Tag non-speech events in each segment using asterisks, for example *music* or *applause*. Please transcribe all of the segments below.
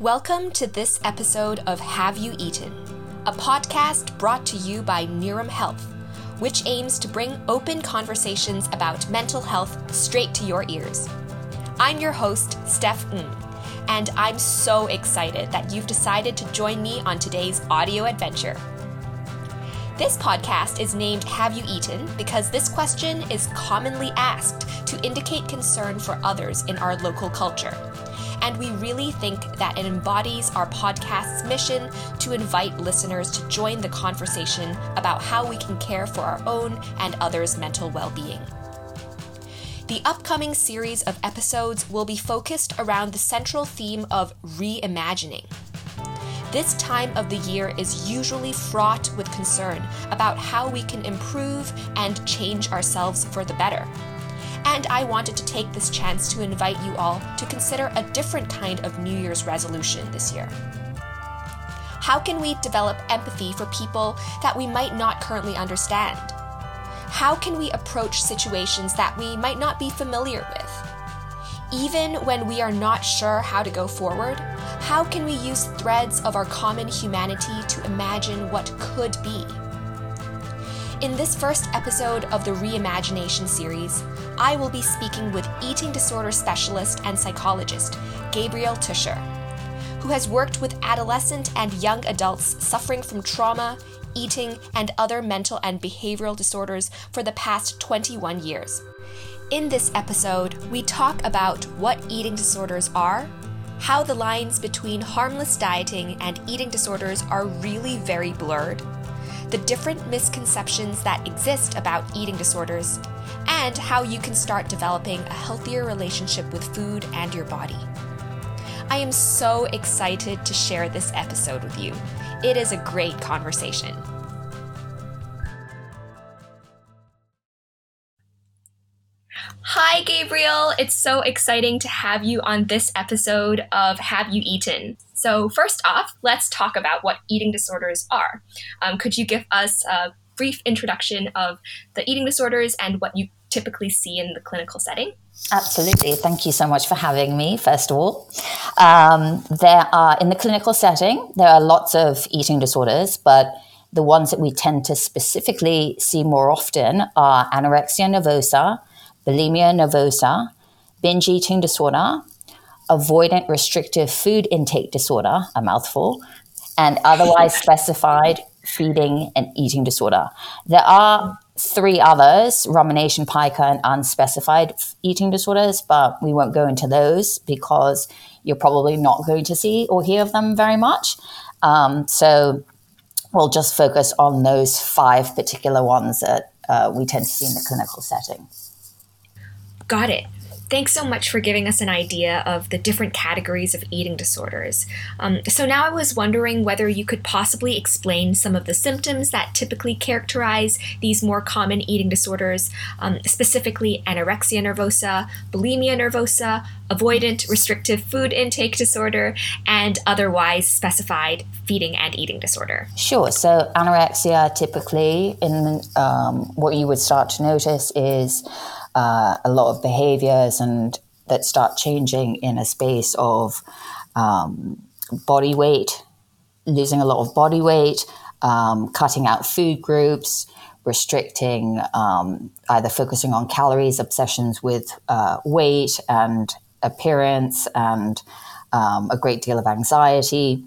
Welcome to this episode of Have You Eaten, a podcast brought to you by Niram Health, which aims to bring open conversations about mental health straight to your ears. I'm your host, Steph Ng, and I'm so excited that you've decided to join me on today's audio adventure. This podcast is named Have You Eaten because this question is commonly asked to indicate concern for others in our local culture and we really think that it embodies our podcast's mission to invite listeners to join the conversation about how we can care for our own and others' mental well being. The upcoming series of episodes will be focused around the central theme of reimagining. This time of the year is usually fraught with concern about how we can improve and change ourselves for the better and I wanted to take this chance to invite you all to consider a different kind of New Year's resolution this year. How can we develop empathy for people that we might not currently understand? How can we approach situations that we might not be familiar with? Even when we are not sure how to go forward, how can we use threads of our common humanity to imagine what could be? In this first episode of the Reimagination series, I will be speaking with eating disorder specialist and psychologist Gabriel Tuscher, who has worked with adolescent and young adults suffering from trauma, eating, and other mental and behavioral disorders for the past 21 years. In this episode, we talk about what eating disorders are, how the lines between harmless dieting and eating disorders are really very blurred the different misconceptions that exist about eating disorders, and how you can start developing a healthier relationship with food and your body. I am so excited to share this episode with you. It is a great conversation. Hi, Gabriel. It's so exciting to have you on this episode of Have You Eaten? So, first off, let's talk about what eating disorders are. Um, could you give us a brief introduction of the eating disorders and what you typically see in the clinical setting? Absolutely. Thank you so much for having me, first of all. Um, there are, in the clinical setting, there are lots of eating disorders, but the ones that we tend to specifically see more often are anorexia nervosa, bulimia nervosa, binge eating disorder, avoidant restrictive food intake disorder, a mouthful, and otherwise *laughs* specified feeding and eating disorder. There are three others rumination pica and unspecified eating disorders, but we won't go into those because you're probably not going to see or hear of them very much. Um, so we'll just focus on those five particular ones that uh, we tend to see in the clinical setting. Got it. Thanks so much for giving us an idea of the different categories of eating disorders. Um, so, now I was wondering whether you could possibly explain some of the symptoms that typically characterize these more common eating disorders, um, specifically anorexia nervosa, bulimia nervosa, avoidant restrictive food intake disorder, and otherwise specified feeding and eating disorder. Sure. So, anorexia typically, in um, what you would start to notice is uh, a lot of behaviors and that start changing in a space of um, body weight, losing a lot of body weight, um, cutting out food groups, restricting, um, either focusing on calories, obsessions with uh, weight and appearance, and um, a great deal of anxiety.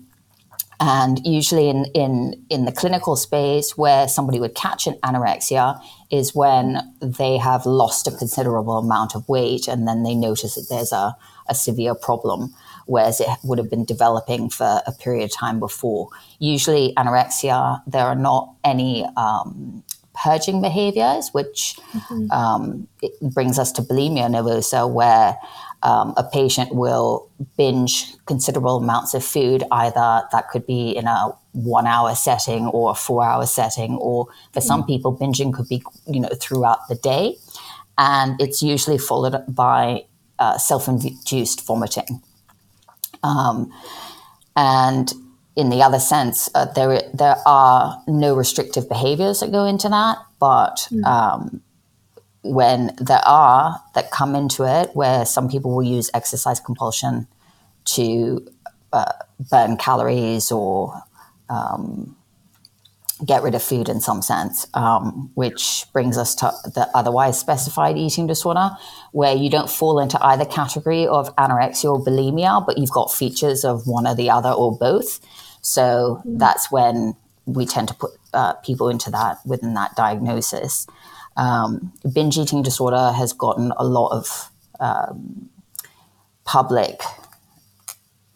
And usually, in, in, in the clinical space, where somebody would catch an anorexia is when they have lost a considerable amount of weight and then they notice that there's a, a severe problem, whereas it would have been developing for a period of time before. Usually, anorexia, there are not any um, purging behaviors, which mm-hmm. um, brings us to bulimia nervosa, where um, a patient will binge considerable amounts of food, either that could be in a one hour setting or a four hour setting, or for some mm. people, binging could be, you know, throughout the day. And it's usually followed by uh, self induced vomiting. Um, and in the other sense, uh, there, there are no restrictive behaviors that go into that, but mm. um, when there are that come into it, where some people will use exercise compulsion to uh, burn calories or um, get rid of food in some sense, um, which brings us to the otherwise specified eating disorder, where you don't fall into either category of anorexia or bulimia, but you've got features of one or the other or both. So mm. that's when we tend to put uh, people into that within that diagnosis. Um, binge eating disorder has gotten a lot of um, public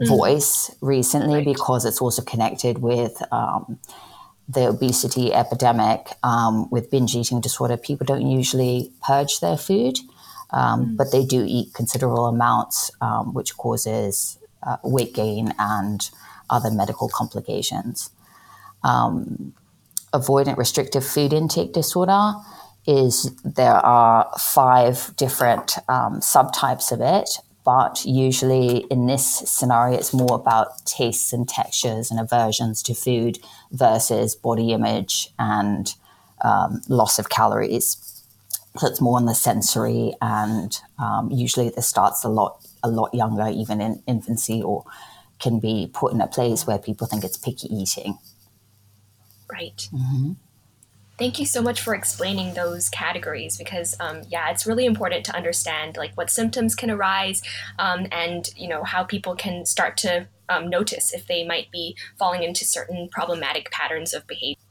mm. voice recently right. because it's also connected with um, the obesity epidemic um, with binge eating disorder, people don't usually purge their food, um, mm. but they do eat considerable amounts, um, which causes uh, weight gain and other medical complications. Um, avoidant restrictive food intake disorder is there are five different um, subtypes of it but usually in this scenario, it's more about tastes and textures and aversions to food versus body image and um, loss of calories. So it's more on the sensory, and um, usually this starts a lot a lot younger, even in infancy, or can be put in a place where people think it's picky eating. Right. Mm-hmm. Thank you so much for explaining those categories because, um, yeah, it's really important to understand like what symptoms can arise um, and you know how people can start to um, notice if they might be falling into certain problematic patterns of behavior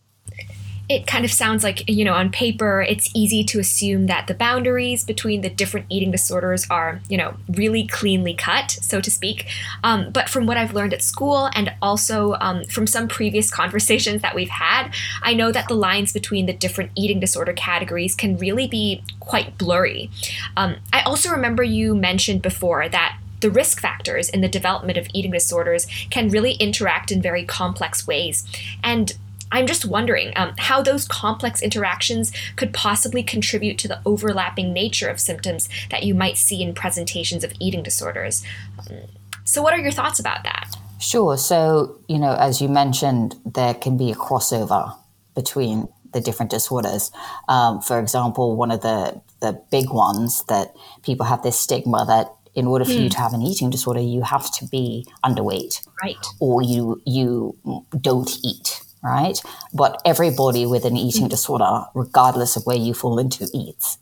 it kind of sounds like, you know, on paper, it's easy to assume that the boundaries between the different eating disorders are, you know, really cleanly cut, so to speak. Um, but from what I've learned at school and also um, from some previous *laughs* conversations that we've had, I know that the lines between the different eating disorder categories can really be quite blurry. Um, I also remember you mentioned before that the risk factors in the development of eating disorders can really interact in very complex ways. And I'm just wondering um, how those complex interactions could possibly contribute to the overlapping nature of symptoms that you might see in presentations of eating disorders. Um, so, what are your thoughts about that? Sure. So, you know, as you mentioned, there can be a crossover between the different disorders. Um, for example, one of the, the big ones that people have this stigma that in order for mm. you hmm. to have an eating disorder, you have to be underweight, right? Or you you don't eat, right? But everybody with an eating mm. disorder, regardless of where you fall into, eats.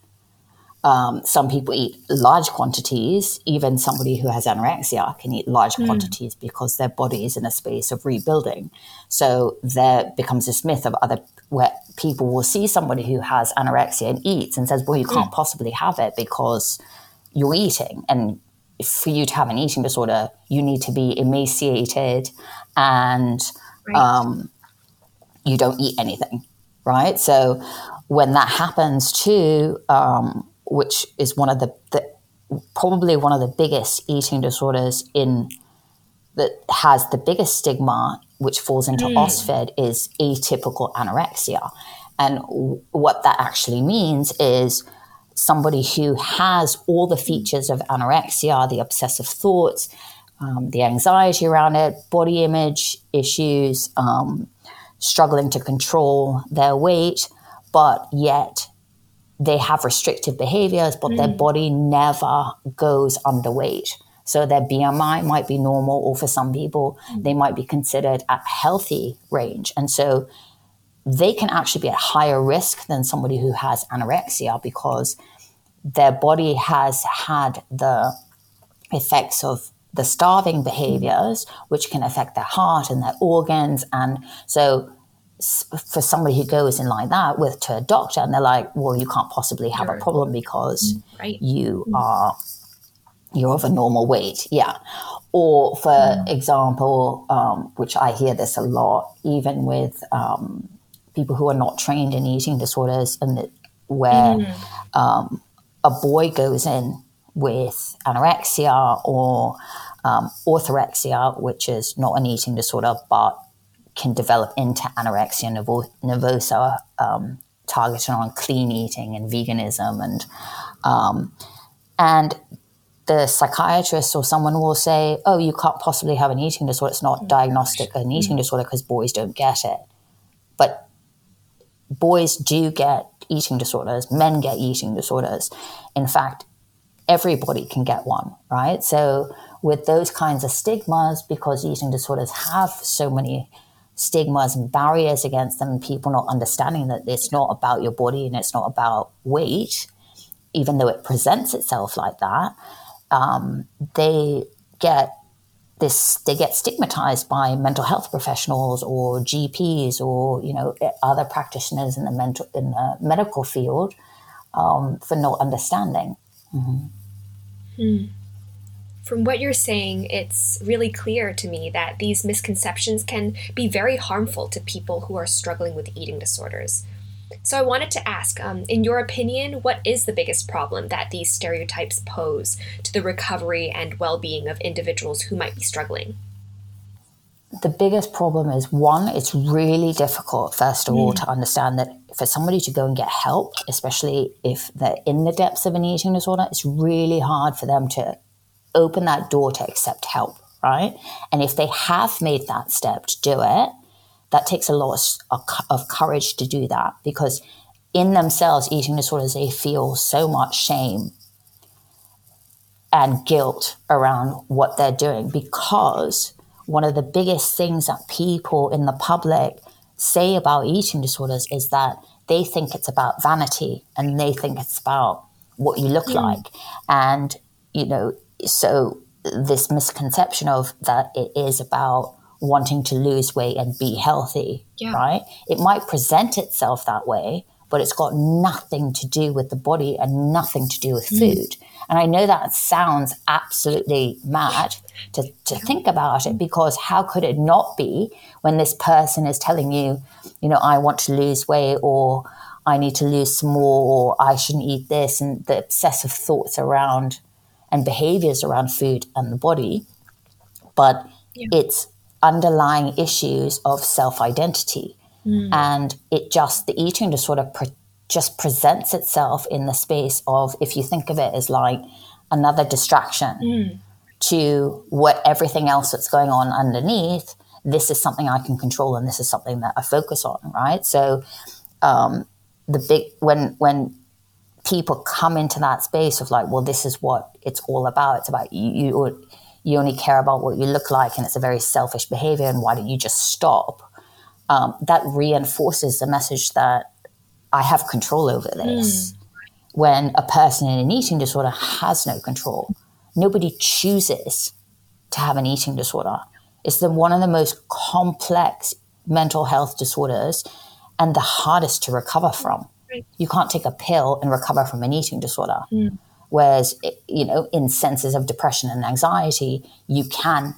Um, some people eat large quantities. Even somebody who has anorexia can eat large mm. quantities because their body is in a space of rebuilding. So there becomes this myth of other where people will see somebody who has anorexia and eats and says, "Well, you can't mm. possibly have it because you're eating." And for you to have an eating disorder, you need to be emaciated and right. um, you don't eat anything, right? So when that happens too, um, which is one of the, the, probably one of the biggest eating disorders in that has the biggest stigma, which falls into mm. OSFED, is atypical anorexia. And w- what that actually means is somebody who has all the features of anorexia, the obsessive thoughts, um, the anxiety around it, body image issues, um, struggling to control their weight, but yet they have restrictive behaviors, but mm. their body never goes underweight. So their BMI might be normal, or for some people, mm. they might be considered at healthy range. And so they can actually be at higher risk than somebody who has anorexia because their body has had the effects of the starving behaviors, which can affect their heart and their organs. And so, for somebody who goes in like that with to a doctor, and they're like, "Well, you can't possibly have a problem because right. you are you're of a normal weight." Yeah. Or, for mm. example, um, which I hear this a lot, even with um, people who are not trained in eating disorders, and the, where mm. um, a boy goes in with anorexia or um, orthorexia, which is not an eating disorder but can develop into anorexia nervosa, um, targeted on clean eating and veganism, and um, and the psychiatrist or someone will say, "Oh, you can't possibly have an eating disorder. It's not diagnostic an eating disorder because boys don't get it." But boys do get eating disorders. Men get eating disorders. In fact, everybody can get one, right? So with those kinds of stigmas, because eating disorders have so many stigmas and barriers against them, people not understanding that it's not about your body and it's not about weight, even though it presents itself like that, um, they get this they get stigmatized by mental health professionals or GPs or you know other practitioners in the mental in the medical field um, for not understanding. Mm-hmm. Hmm. From what you're saying, it's really clear to me that these misconceptions can be very harmful to people who are struggling with eating disorders. So I wanted to ask, um, in your opinion, what is the biggest problem that these stereotypes pose to the recovery and well-being of individuals who might be struggling? The biggest problem is one, it's really difficult, first of mm. all, to understand that for somebody to go and get help, especially if they're in the depths of an eating disorder, it's really hard for them to open that door to accept help, right? And if they have made that step to do it, that takes a lot of, of courage to do that because in themselves, eating disorders, they feel so much shame and guilt around what they're doing because one of the biggest things that people in the public say about eating disorders is that they think it's about vanity and they think it's about what you look mm. like. And, you know, so this misconception of that it is about wanting to lose weight and be healthy, yeah. right? It might present itself that way, but it's got nothing to do with the body and nothing to do with mm. food. And I know that sounds absolutely mad to, to think about it because how could it not be when this person is telling you, you know, I want to lose weight or I need to lose some more or I shouldn't eat this and the obsessive thoughts around and behaviors around food and the body. But yeah. it's underlying issues of self identity. Mm. And it just, the eating disorder pre- just presents itself in the space of, if you think of it as like another distraction mm. to what everything else that's going on underneath, this is something I can control and this is something that I focus on, right? So, um, the big, when, when, people come into that space of like, well, this is what it's all about. It's about you, you you only care about what you look like and it's a very selfish behavior and why don't you just stop um, that reinforces the message that i have control over this mm. when a person in an eating disorder has no control nobody chooses to have an eating disorder it's the one of the most complex mental health disorders and the hardest to recover from you can't take a pill and recover from an eating disorder mm. Whereas, you know, in senses of depression and anxiety, you can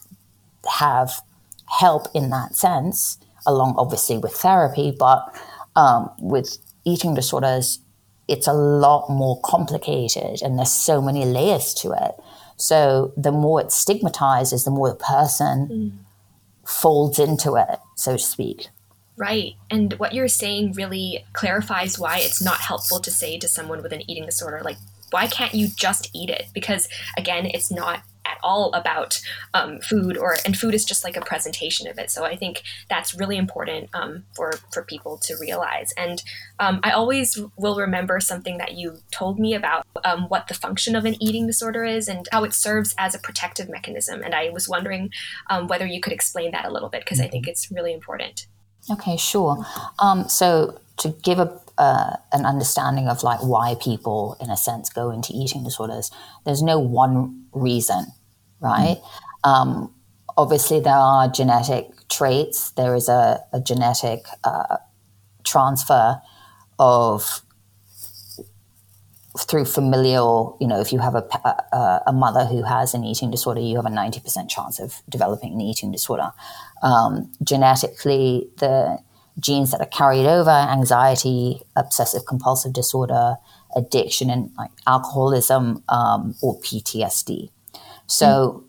have help in that sense, along obviously with therapy, but um, with eating disorders, it's a lot more complicated and there's so many layers to it. So the more it stigmatizes, the more the person mm. folds into it, so to speak. Right. And what you're saying really clarifies why it's not helpful to say to someone with an eating disorder, like, why can't you just eat it? Because again, it's not at all about um, food or and food is just like a presentation of it so i think that's really important um, for for people to realize and um, i always will remember something that you told me about um, what the function of an eating disorder is and how it serves as a protective mechanism and i was wondering um, whether you could explain that a little bit because i think mm-hmm. it's really important okay sure um, so to give a uh, an understanding of like why people, in a sense, go into eating disorders. There's no one reason, right? Mm-hmm. Um, obviously, there are genetic traits. There is a, a genetic uh, transfer of through familial, you know, if you have a, a, a, mother who has an eating disorder, you have a 90% chance of developing an eating disorder. Um, genetically, the genes that are carried over anxiety, obsessive compulsive disorder, addiction, and like alcoholism um, or PTSD. So,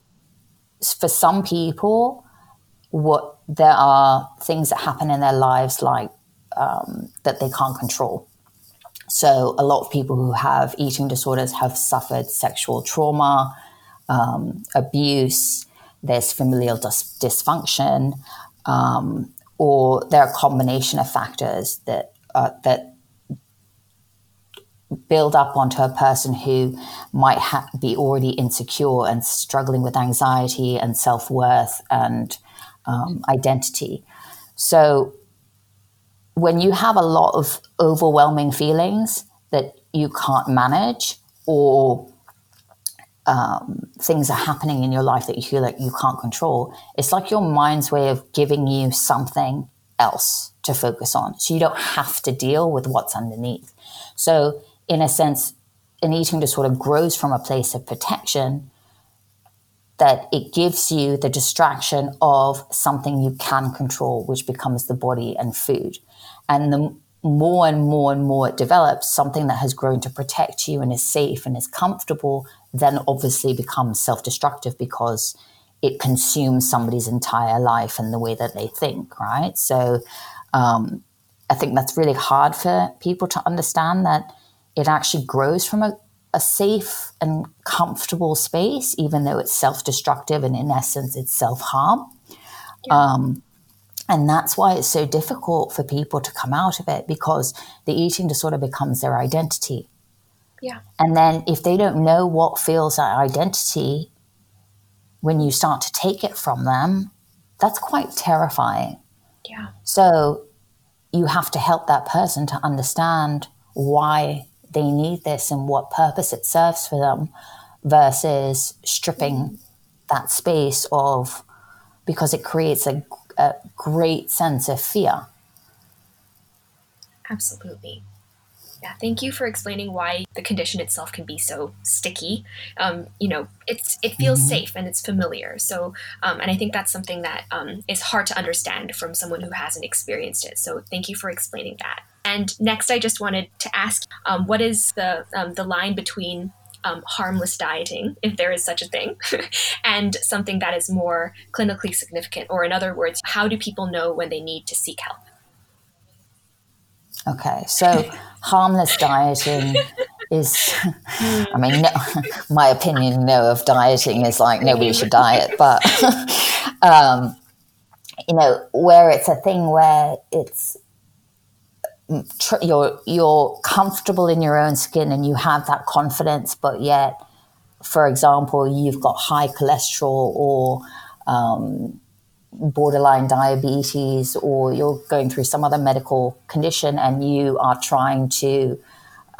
mm. for some people, what there are things that happen in their lives like um, that they can't control. So, a lot of people who have eating disorders have suffered sexual trauma, um, abuse. There's familial dis- dysfunction. Um, or there are a combination of factors that uh, that build up onto a person who might ha- be already insecure and struggling with anxiety and self worth and um, identity. So, when you have a lot of overwhelming feelings that you can't manage or um, things are happening in your life that you feel like you can't control, it's like your mind's way of giving you something else to focus on. So you don't have to deal with what's underneath. So, in a sense, an eating disorder grows from a place of protection that it gives you the distraction of something you can control, which becomes the body and food. And the more and more and more it develops, something that has grown to protect you and is safe and is comfortable, then obviously becomes self destructive because it consumes somebody's entire life and the way that they think, right? So um, I think that's really hard for people to understand that it actually grows from a, a safe and comfortable space, even though it's self destructive and in essence it's self harm. Yeah. Um, and that's why it's so difficult for people to come out of it because the eating disorder becomes their identity. Yeah. And then if they don't know what feels that identity, when you start to take it from them, that's quite terrifying. Yeah. So you have to help that person to understand why they need this and what purpose it serves for them versus stripping that space of because it creates a a great sense of fear. Absolutely. Yeah, thank you for explaining why the condition itself can be so sticky. Um, you know, it's it feels mm-hmm. safe and it's familiar. So, um, and I think that's something that um, is hard to understand from someone who hasn't experienced it. So, thank you for explaining that. And next, I just wanted to ask, um, what is the um, the line between um, harmless dieting, if there is such a thing, *laughs* and something that is more clinically significant? Or, in other words, how do people know when they need to seek help? Okay, so harmless dieting is, I mean, no, my opinion, no, of dieting is like nobody should diet, but, *laughs* um, you know, where it's a thing where it's tr- you're you're comfortable in your own skin and you have that confidence, but yet, for example, you've got high cholesterol or um, borderline diabetes, or you're going through some other medical condition, and you are trying to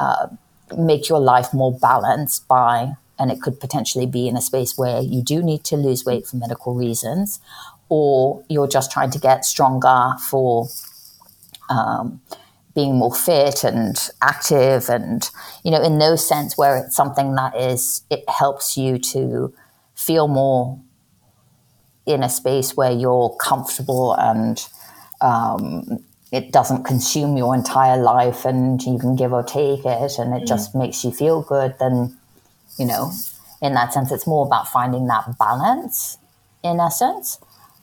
uh, make your life more balanced by and it could potentially be in a space where you do need to lose weight for medical reasons, or you're just trying to get stronger for um, being more fit and active and you know in those sense where it's something that is it helps you to feel more in a space where you're comfortable and um, it doesn't consume your entire life and you can give or take it and it mm. just makes you feel good then you know in that sense it's more about finding that balance in essence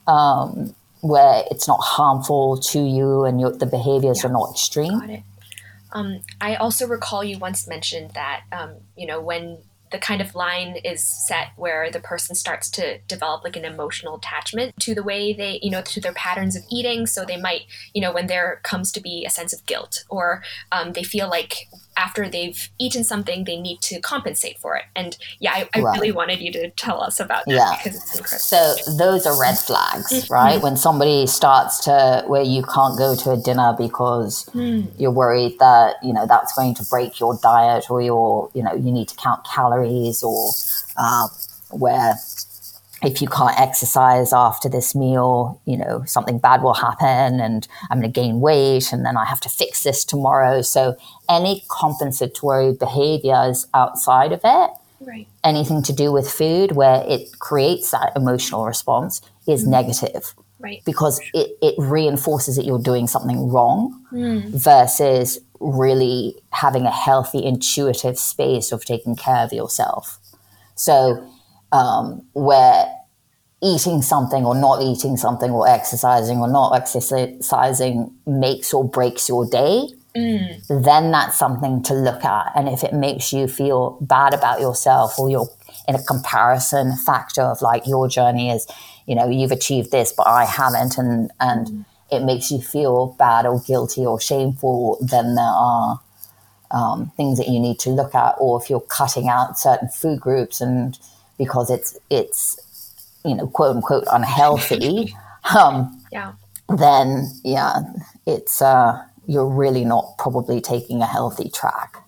um, where it's not harmful to you and your, the behaviors yeah. are not extreme. Got it. Um, I also recall you once mentioned that um, you know when the kind of line is set where the person starts to develop like an emotional attachment to the way they, you know, to their patterns of eating. So they might, you know, when there comes to be a sense of guilt or um, they feel like after they've eaten something, they need to compensate for it. And yeah, I, I right. really wanted you to tell us about that yeah. because it's incredible. So those are red flags, mm-hmm. right? When somebody starts to where you can't go to a dinner because mm. you're worried that, you know, that's going to break your diet or your, you know, you need to count calories or uh, where if you can't exercise after this meal, you know, something bad will happen and I'm going to gain weight and then I have to fix this tomorrow. So any compensatory behaviors outside of it, right. anything to do with food where it creates that emotional response is mm-hmm. negative. Right. Because it, it reinforces that you're doing something wrong mm. versus really having a healthy, intuitive space of taking care of yourself. So um, where eating something or not eating something or exercising or not exercising makes or breaks your day, mm. then that's something to look at. And if it makes you feel bad about yourself or you're in a comparison factor of like your journey is, you know, you've achieved this, but I haven't, and and mm. it makes you feel bad or guilty or shameful, then there are um, things that you need to look at, or if you're cutting out certain food groups and because it's it's you know quote unquote unhealthy, *laughs* um, Yeah. then yeah, it's uh, you're really not probably taking a healthy track.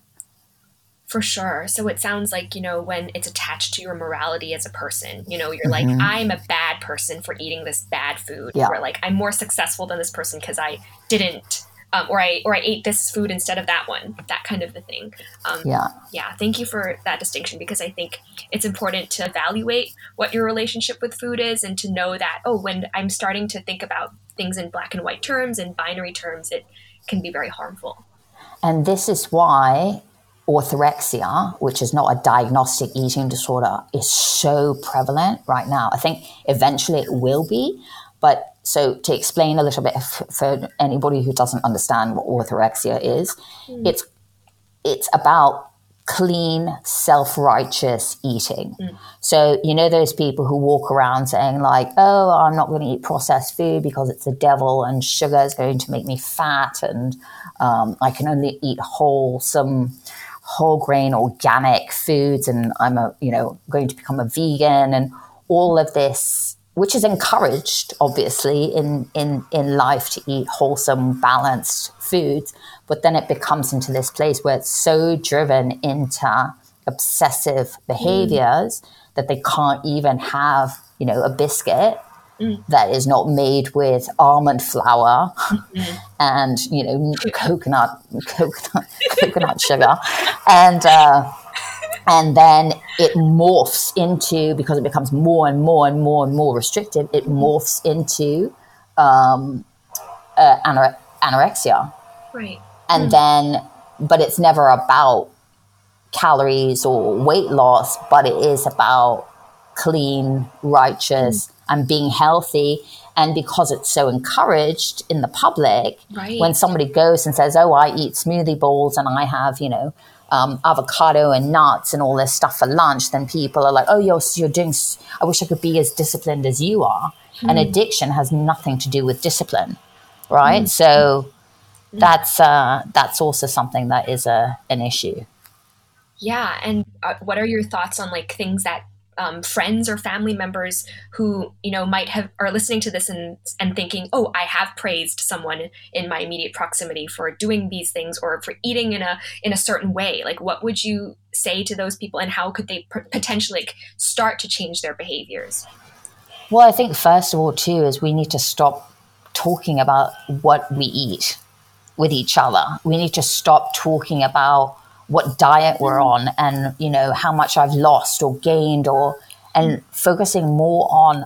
For sure. So it sounds like, you know, when it's attached to your morality as a person, you know, you're like, I'm a bad person for eating this bad food. Yeah. Or like, I'm more successful than this person because I didn't, um, or I, or I ate this food instead of that one, that kind of a thing. Um, Yeah, yeah, thank you for that distinction because I think it's important to evaluate what your relationship with food is and to know that, oh, when I'm starting to think about things in black and white terms and binary terms, it can be very harmful. and this is why orthorexia, which is not a diagnostic eating disorder, is so prevalent right now. I think eventually it will be, but so to explain a little bit f- for anybody who doesn't understand what orthorexia is, it's it's about clean, self-righteous eating. So you know those people who walk around saying like, "Oh, I'm not going to eat processed food because it's the devil and sugar is going to make me fat, and um, I can only eat wholesome." whole grain organic foods and I'm a you know going to become a vegan and all of this which is encouraged obviously in in in life to eat wholesome balanced foods but then it becomes into this place where it's so driven into obsessive mm. behaviors that they can't even have you know a biscuit mm. that is not made with almond flour mm-hmm. *laughs* and you know *laughs* coconut coconut coconut sugar. And uh, and then it morphs into because it becomes more and more and more and more restrictive it morphs into um, uh, anore- anorexia. Right. and then but it's never about calories or weight loss but it is about clean righteous and being healthy. And because it's so encouraged in the public Right. when somebody goes and says oh i eat smoothie bowls and i have you know um, avocado and nuts and all this stuff for lunch then people are like oh you're, you're doing I wish i could be as disciplined as you are. And addiction has nothing to do with discipline right? So that's uh, that's also something that is a an issue. Yeah, and uh, what are your thoughts on like things that um, friends or family members who you know might have are listening to this and and thinking, oh, I have praised someone in my immediate proximity for doing these things or for eating in a in a certain way. Like, what would you say to those people, and how could they potentially like, start to change their behaviors? Well, I think first of all too is we need to stop talking about what we eat with each other. We need to stop talking about what diet we're mm-hmm. on and you know how much I've lost or gained or and focusing more on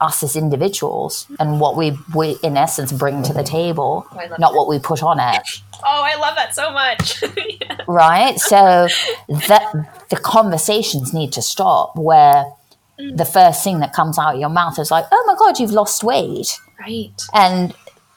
us as individuals and what we, we in essence bring to the table, oh, love not what we put on it. Oh, I love that so much. *laughs* Yeah. right? So *laughs* that the conversations need to stop where mm. the first thing that comes out of your mouth is like, "Oh my god, you've lost weight," Right. and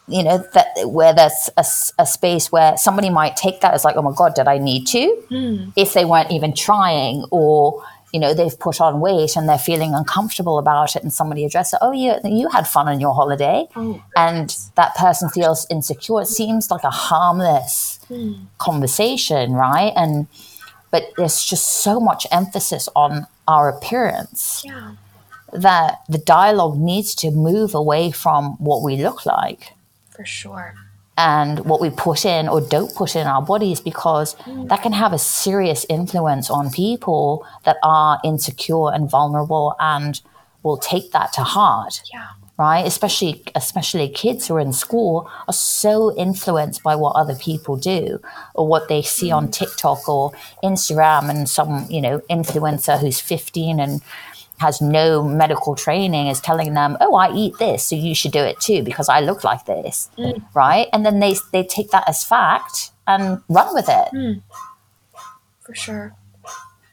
you know that where there's a space where somebody might take that as like, "Oh my god, did I need to?" Hmm. If they weren't even trying, or you know they've put on weight and they're feeling uncomfortable about it, and somebody addresses, "Oh, you you had fun on your holiday," Oh, and that person feels insecure. It seems like a harmless hmm. conversation, right? And but there's just so much emphasis on our appearance yeah. that the dialogue needs to move away from what we look like For sure. and what we put in or don't put in our bodies because mm. that can have a serious influence on people that are insecure and vulnerable and will take that to heart Yeah. right especially especially kids who are in school are so influenced by what other people do or what they see on mm. TikTok or Instagram and some you know influencer who's 15 and has no medical training is telling them oh I eat this so you should do it too because I look like this. Right? And then they they take that as fact and run with it. For sure.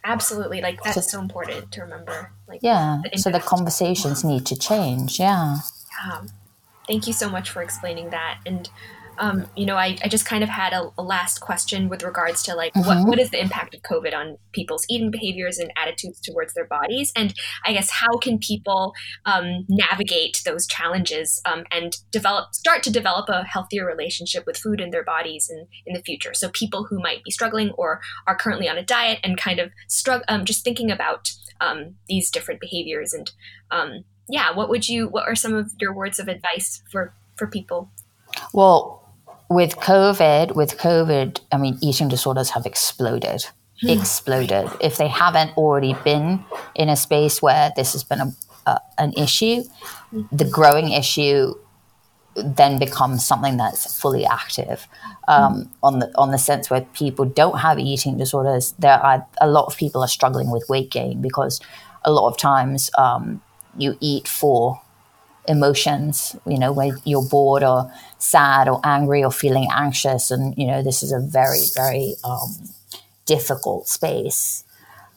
Absolutely. Like that's Just- so important to remember. Like yeah. the so the conversations need to change. Yeah. Um, thank you so much for explaining that. And um, you know, I, I just kind of had a, a last question with regards to like mm-hmm. what, what is the impact of COVID on people's eating behaviors and attitudes towards their bodies, and I guess how can people um, navigate those challenges um, and develop start to develop a healthier relationship with food and their bodies in in the future. So people who might be struggling or are currently on a diet and kind of struggle, um, just thinking about um, these different behaviors and um, yeah, what would you? What are some of your words of advice for for people? Well, with COVID, with COVID, I mean, eating disorders have exploded. Hmm. exploded. If they haven't already been in a space where this has been a, a, an issue, the growing issue then becomes something that's fully active. Um, on the on the sense where people don't have eating disorders, there are a lot of people are struggling with weight gain because a lot of times um, you eat for emotions, you know, when you're bored or sad or angry or feeling anxious. And, you know, this is a very, very um, difficult space.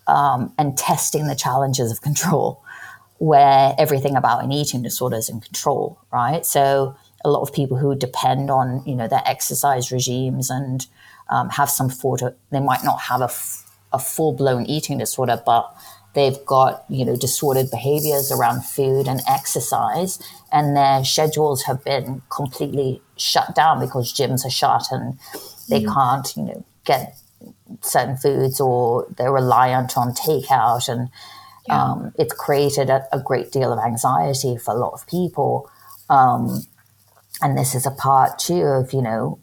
Um, and testing the challenges of control, where everything about an eating disorder is in control, right? So a lot of people who depend on, you know, their exercise regimes and um, have some sort they might not have a, f- a full blown eating disorder, but They've got, you know, disordered behaviors around food and exercise, and their schedules have been completely shut down because gyms are shut and they mm. can't, you know, get certain foods or they're reliant on takeout. And yeah. um, it's created a, a, great deal of anxiety for a lot of people. Um, and this is a part too of, you know,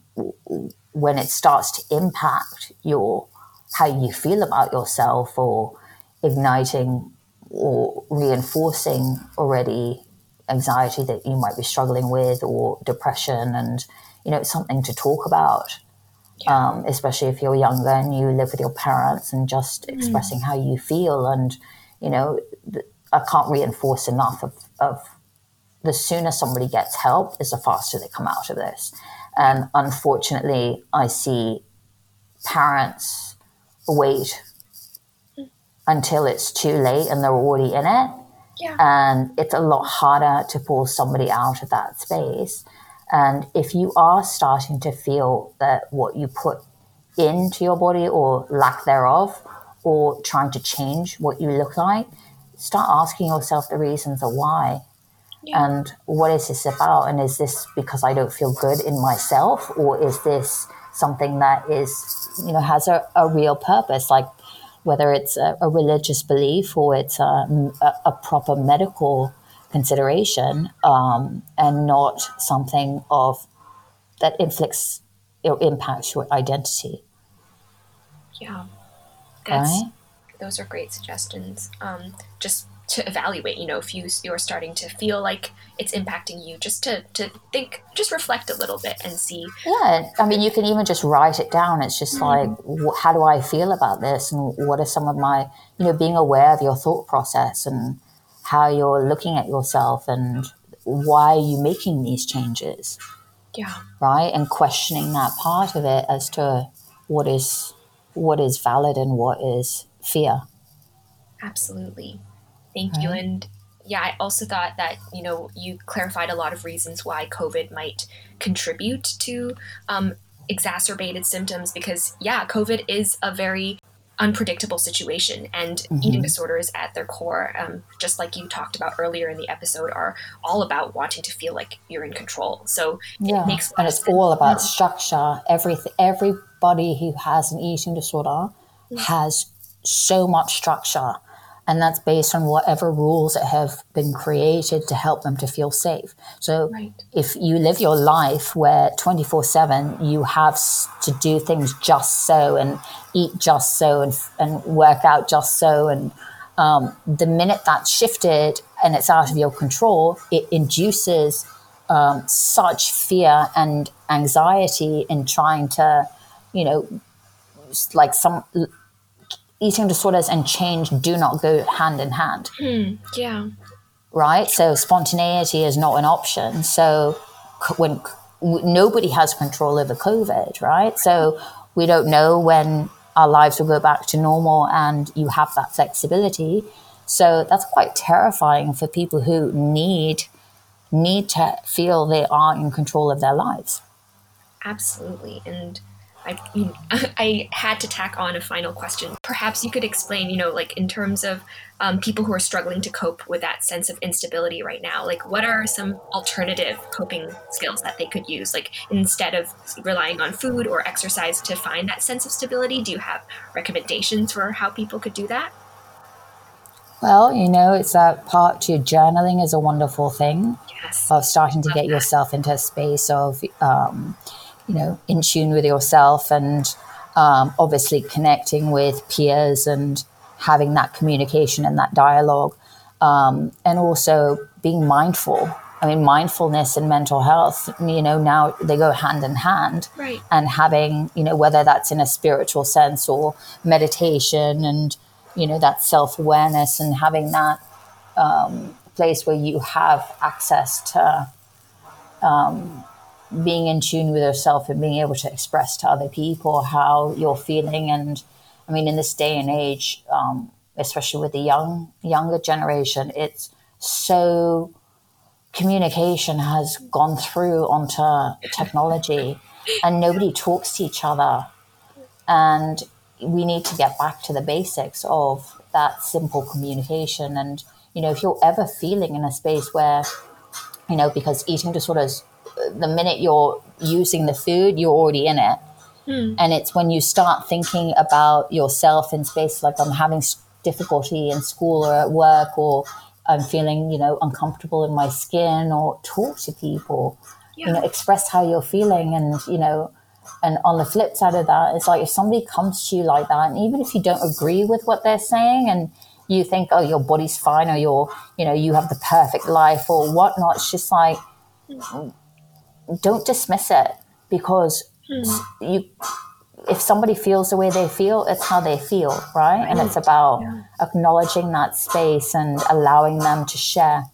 when it starts to impact your how you feel about yourself or igniting or reinforcing already anxiety that you might be struggling with or depression and you know it's something to talk about yeah. um, especially if you're younger and you live with your parents and just mm. expressing how you feel and you know i can't reinforce enough of, of the sooner somebody gets help is the faster they come out of this and unfortunately i see parents wait until it's too late and they're already in it. Yeah. And it's a lot harder to pull somebody out of that space. And if you are starting to feel that what you put into your body or lack thereof, or trying to change what you look like, start asking yourself the reasons of why. Yeah. And what is this about? And is this because I don't feel good in myself? Or is this something that is, you know, has a, a real purpose? Like whether it's a, a religious belief or it's a, a, proper medical consideration um, and not something of that inflicts or impacts your identity. Yeah, that's right? those are great suggestions. Um, just to evaluate you know if you you're starting to feel like it's impacting you just to to think just reflect a little bit and see. Yeah i mean you can even just write it down. It's just mm-hmm. like how do i feel about this? And what are some of my you know being aware of your thought process and how you're looking at yourself and why are you making these changes? Yeah. Right? And questioning that part of it as to what is what is valid and what is fear. Absolutely Thank you. And yeah, I also thought that, you know, you clarified a lot of reasons why COVID might contribute to um, exacerbated symptoms because, yeah, COVID is a very unpredictable situation and mm-hmm. eating disorders at their core um, just like you talked about earlier in the episode are all about wanting to feel like you're in control so yeah. it makes and it's sense. all about structure every everybody who has an eating disorder mm-hmm. has so much structure and that's based on whatever rules that have been created to help them to feel safe. So right. if you live your life where 24 7 you have to do things just so and eat just so and, and work out just so, and um, the minute that's shifted and it's out of your control, it induces um, such fear and anxiety in trying to, you know, like some eating disorders and change do not go hand in hand. Mm, yeah. Right? So spontaneity is not an option. So when nobody has control over COVID, right? So we don't know when our lives will go back to normal and you have that flexibility. So that's quite terrifying for people who need need to feel they are in control of their lives. Absolutely. And I, *laughs* I had to tack on a final question. Perhaps you could explain, you know, like in terms of um, people who are struggling to cope with that sense of instability right now, like what are some alternative coping skills that they could use? Like instead of relying on food or exercise to find that sense of stability, do you have recommendations for how people could do that? Well, you know, it's that part to journaling is a wonderful thing Yes. of starting to Love get that. yourself into a space of, um, you know, in tune with yourself and um, obviously connecting with peers and having that communication and that dialogue. Um, and also being mindful. I mean, mindfulness and mental health, you know, now they go hand in hand. Right. And having, you know, whether that's in a spiritual sense or meditation and, you know, that self awareness and having that um, place where you have access to um, being in tune with yourself and being able to express to other people how you're feeling. And I mean, in this day and age, um, especially with the young younger generation, it's so communication has gone through onto technology, *laughs* and nobody talks to each other. And we need to get back to the basics of that simple communication. And you know, if you're ever feeling in a space where you know, because eating disorders, the minute you're using the food, you're already in it. Hmm. And it's when you start thinking about yourself in space, like I'm having difficulty in school or at work, or I'm feeling, you know, uncomfortable in my skin, or talk to people, you know, express how you're feeling. And, you know, and on the flip side of that, it's like if somebody comes to you like that, and even if you don't agree with what they're saying, and you think, oh, your body's fine, or you're, you know, you have the perfect life, or whatnot, it's just like, hmm. Don't dismiss it because hmm. you, if somebody feels the way they feel, it's how they feel, right? And it's about Yeah. acknowledging that space and allowing them to share.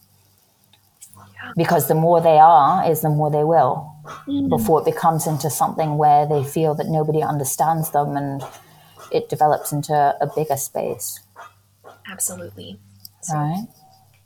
Because the more they are, is the more they will hmm. before it becomes into something where they feel that nobody understands them and it develops into a bigger space, Absolutely. So right?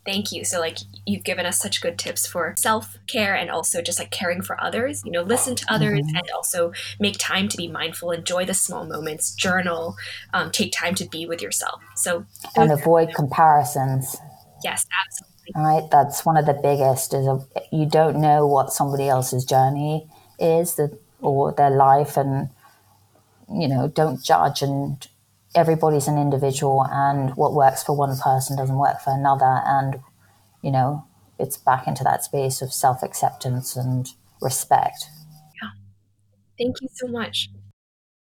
Thank you. So like you've given us such good tips for self-care and also just like caring for others, you know, listen to others and also make time to be mindful, enjoy the small moments, journal, um, take time to be with yourself. So And avoid comparisons, yes, absolutely. right? That's one of the biggest is a, you don't know what somebody else's journey is the, or their life and, you know, don't judge and everybody's an individual and what works for one person doesn't work for another. And, you know, it's back into that space of self acceptance and respect. Yeah thank you so much.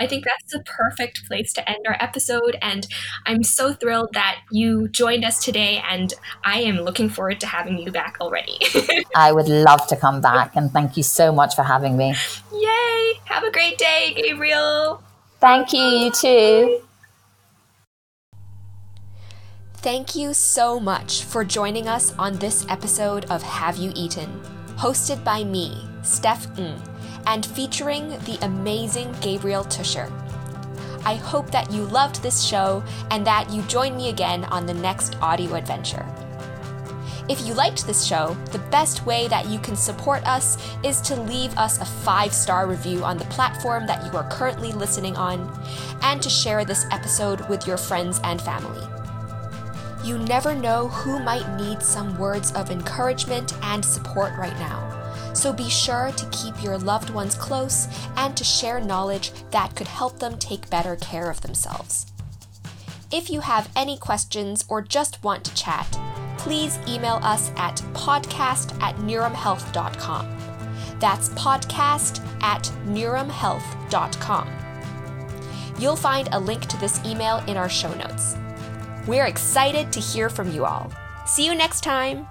I think that's the perfect place to end our episode. And I'm so thrilled that you joined us today. And I am looking forward to having you back already. *laughs* I would love to come back and thank you so much for having me. Yay! Have a great day, Gabriel. Thank you, you too. Thank you so much for joining us on this episode of Have You Eaten, hosted by me, Steph Ng, and featuring the amazing Gabriel Tusher. I hope that you loved this show and that you join me again on the next audio adventure. If you liked this show, the best way that you can support us is to leave us a five star review on the platform that you are currently listening on and to share this episode with your friends and family. You never know who might need some words of encouragement and support right now. So be sure to keep your loved ones close and to share knowledge that could help them take better care of themselves. If you have any questions or just want to chat, please email us at podcast at neurumhealth.com. That's podcast at neurumhealth.com. You'll find a link to this email in our show notes. We're excited to hear from you all. See you next time.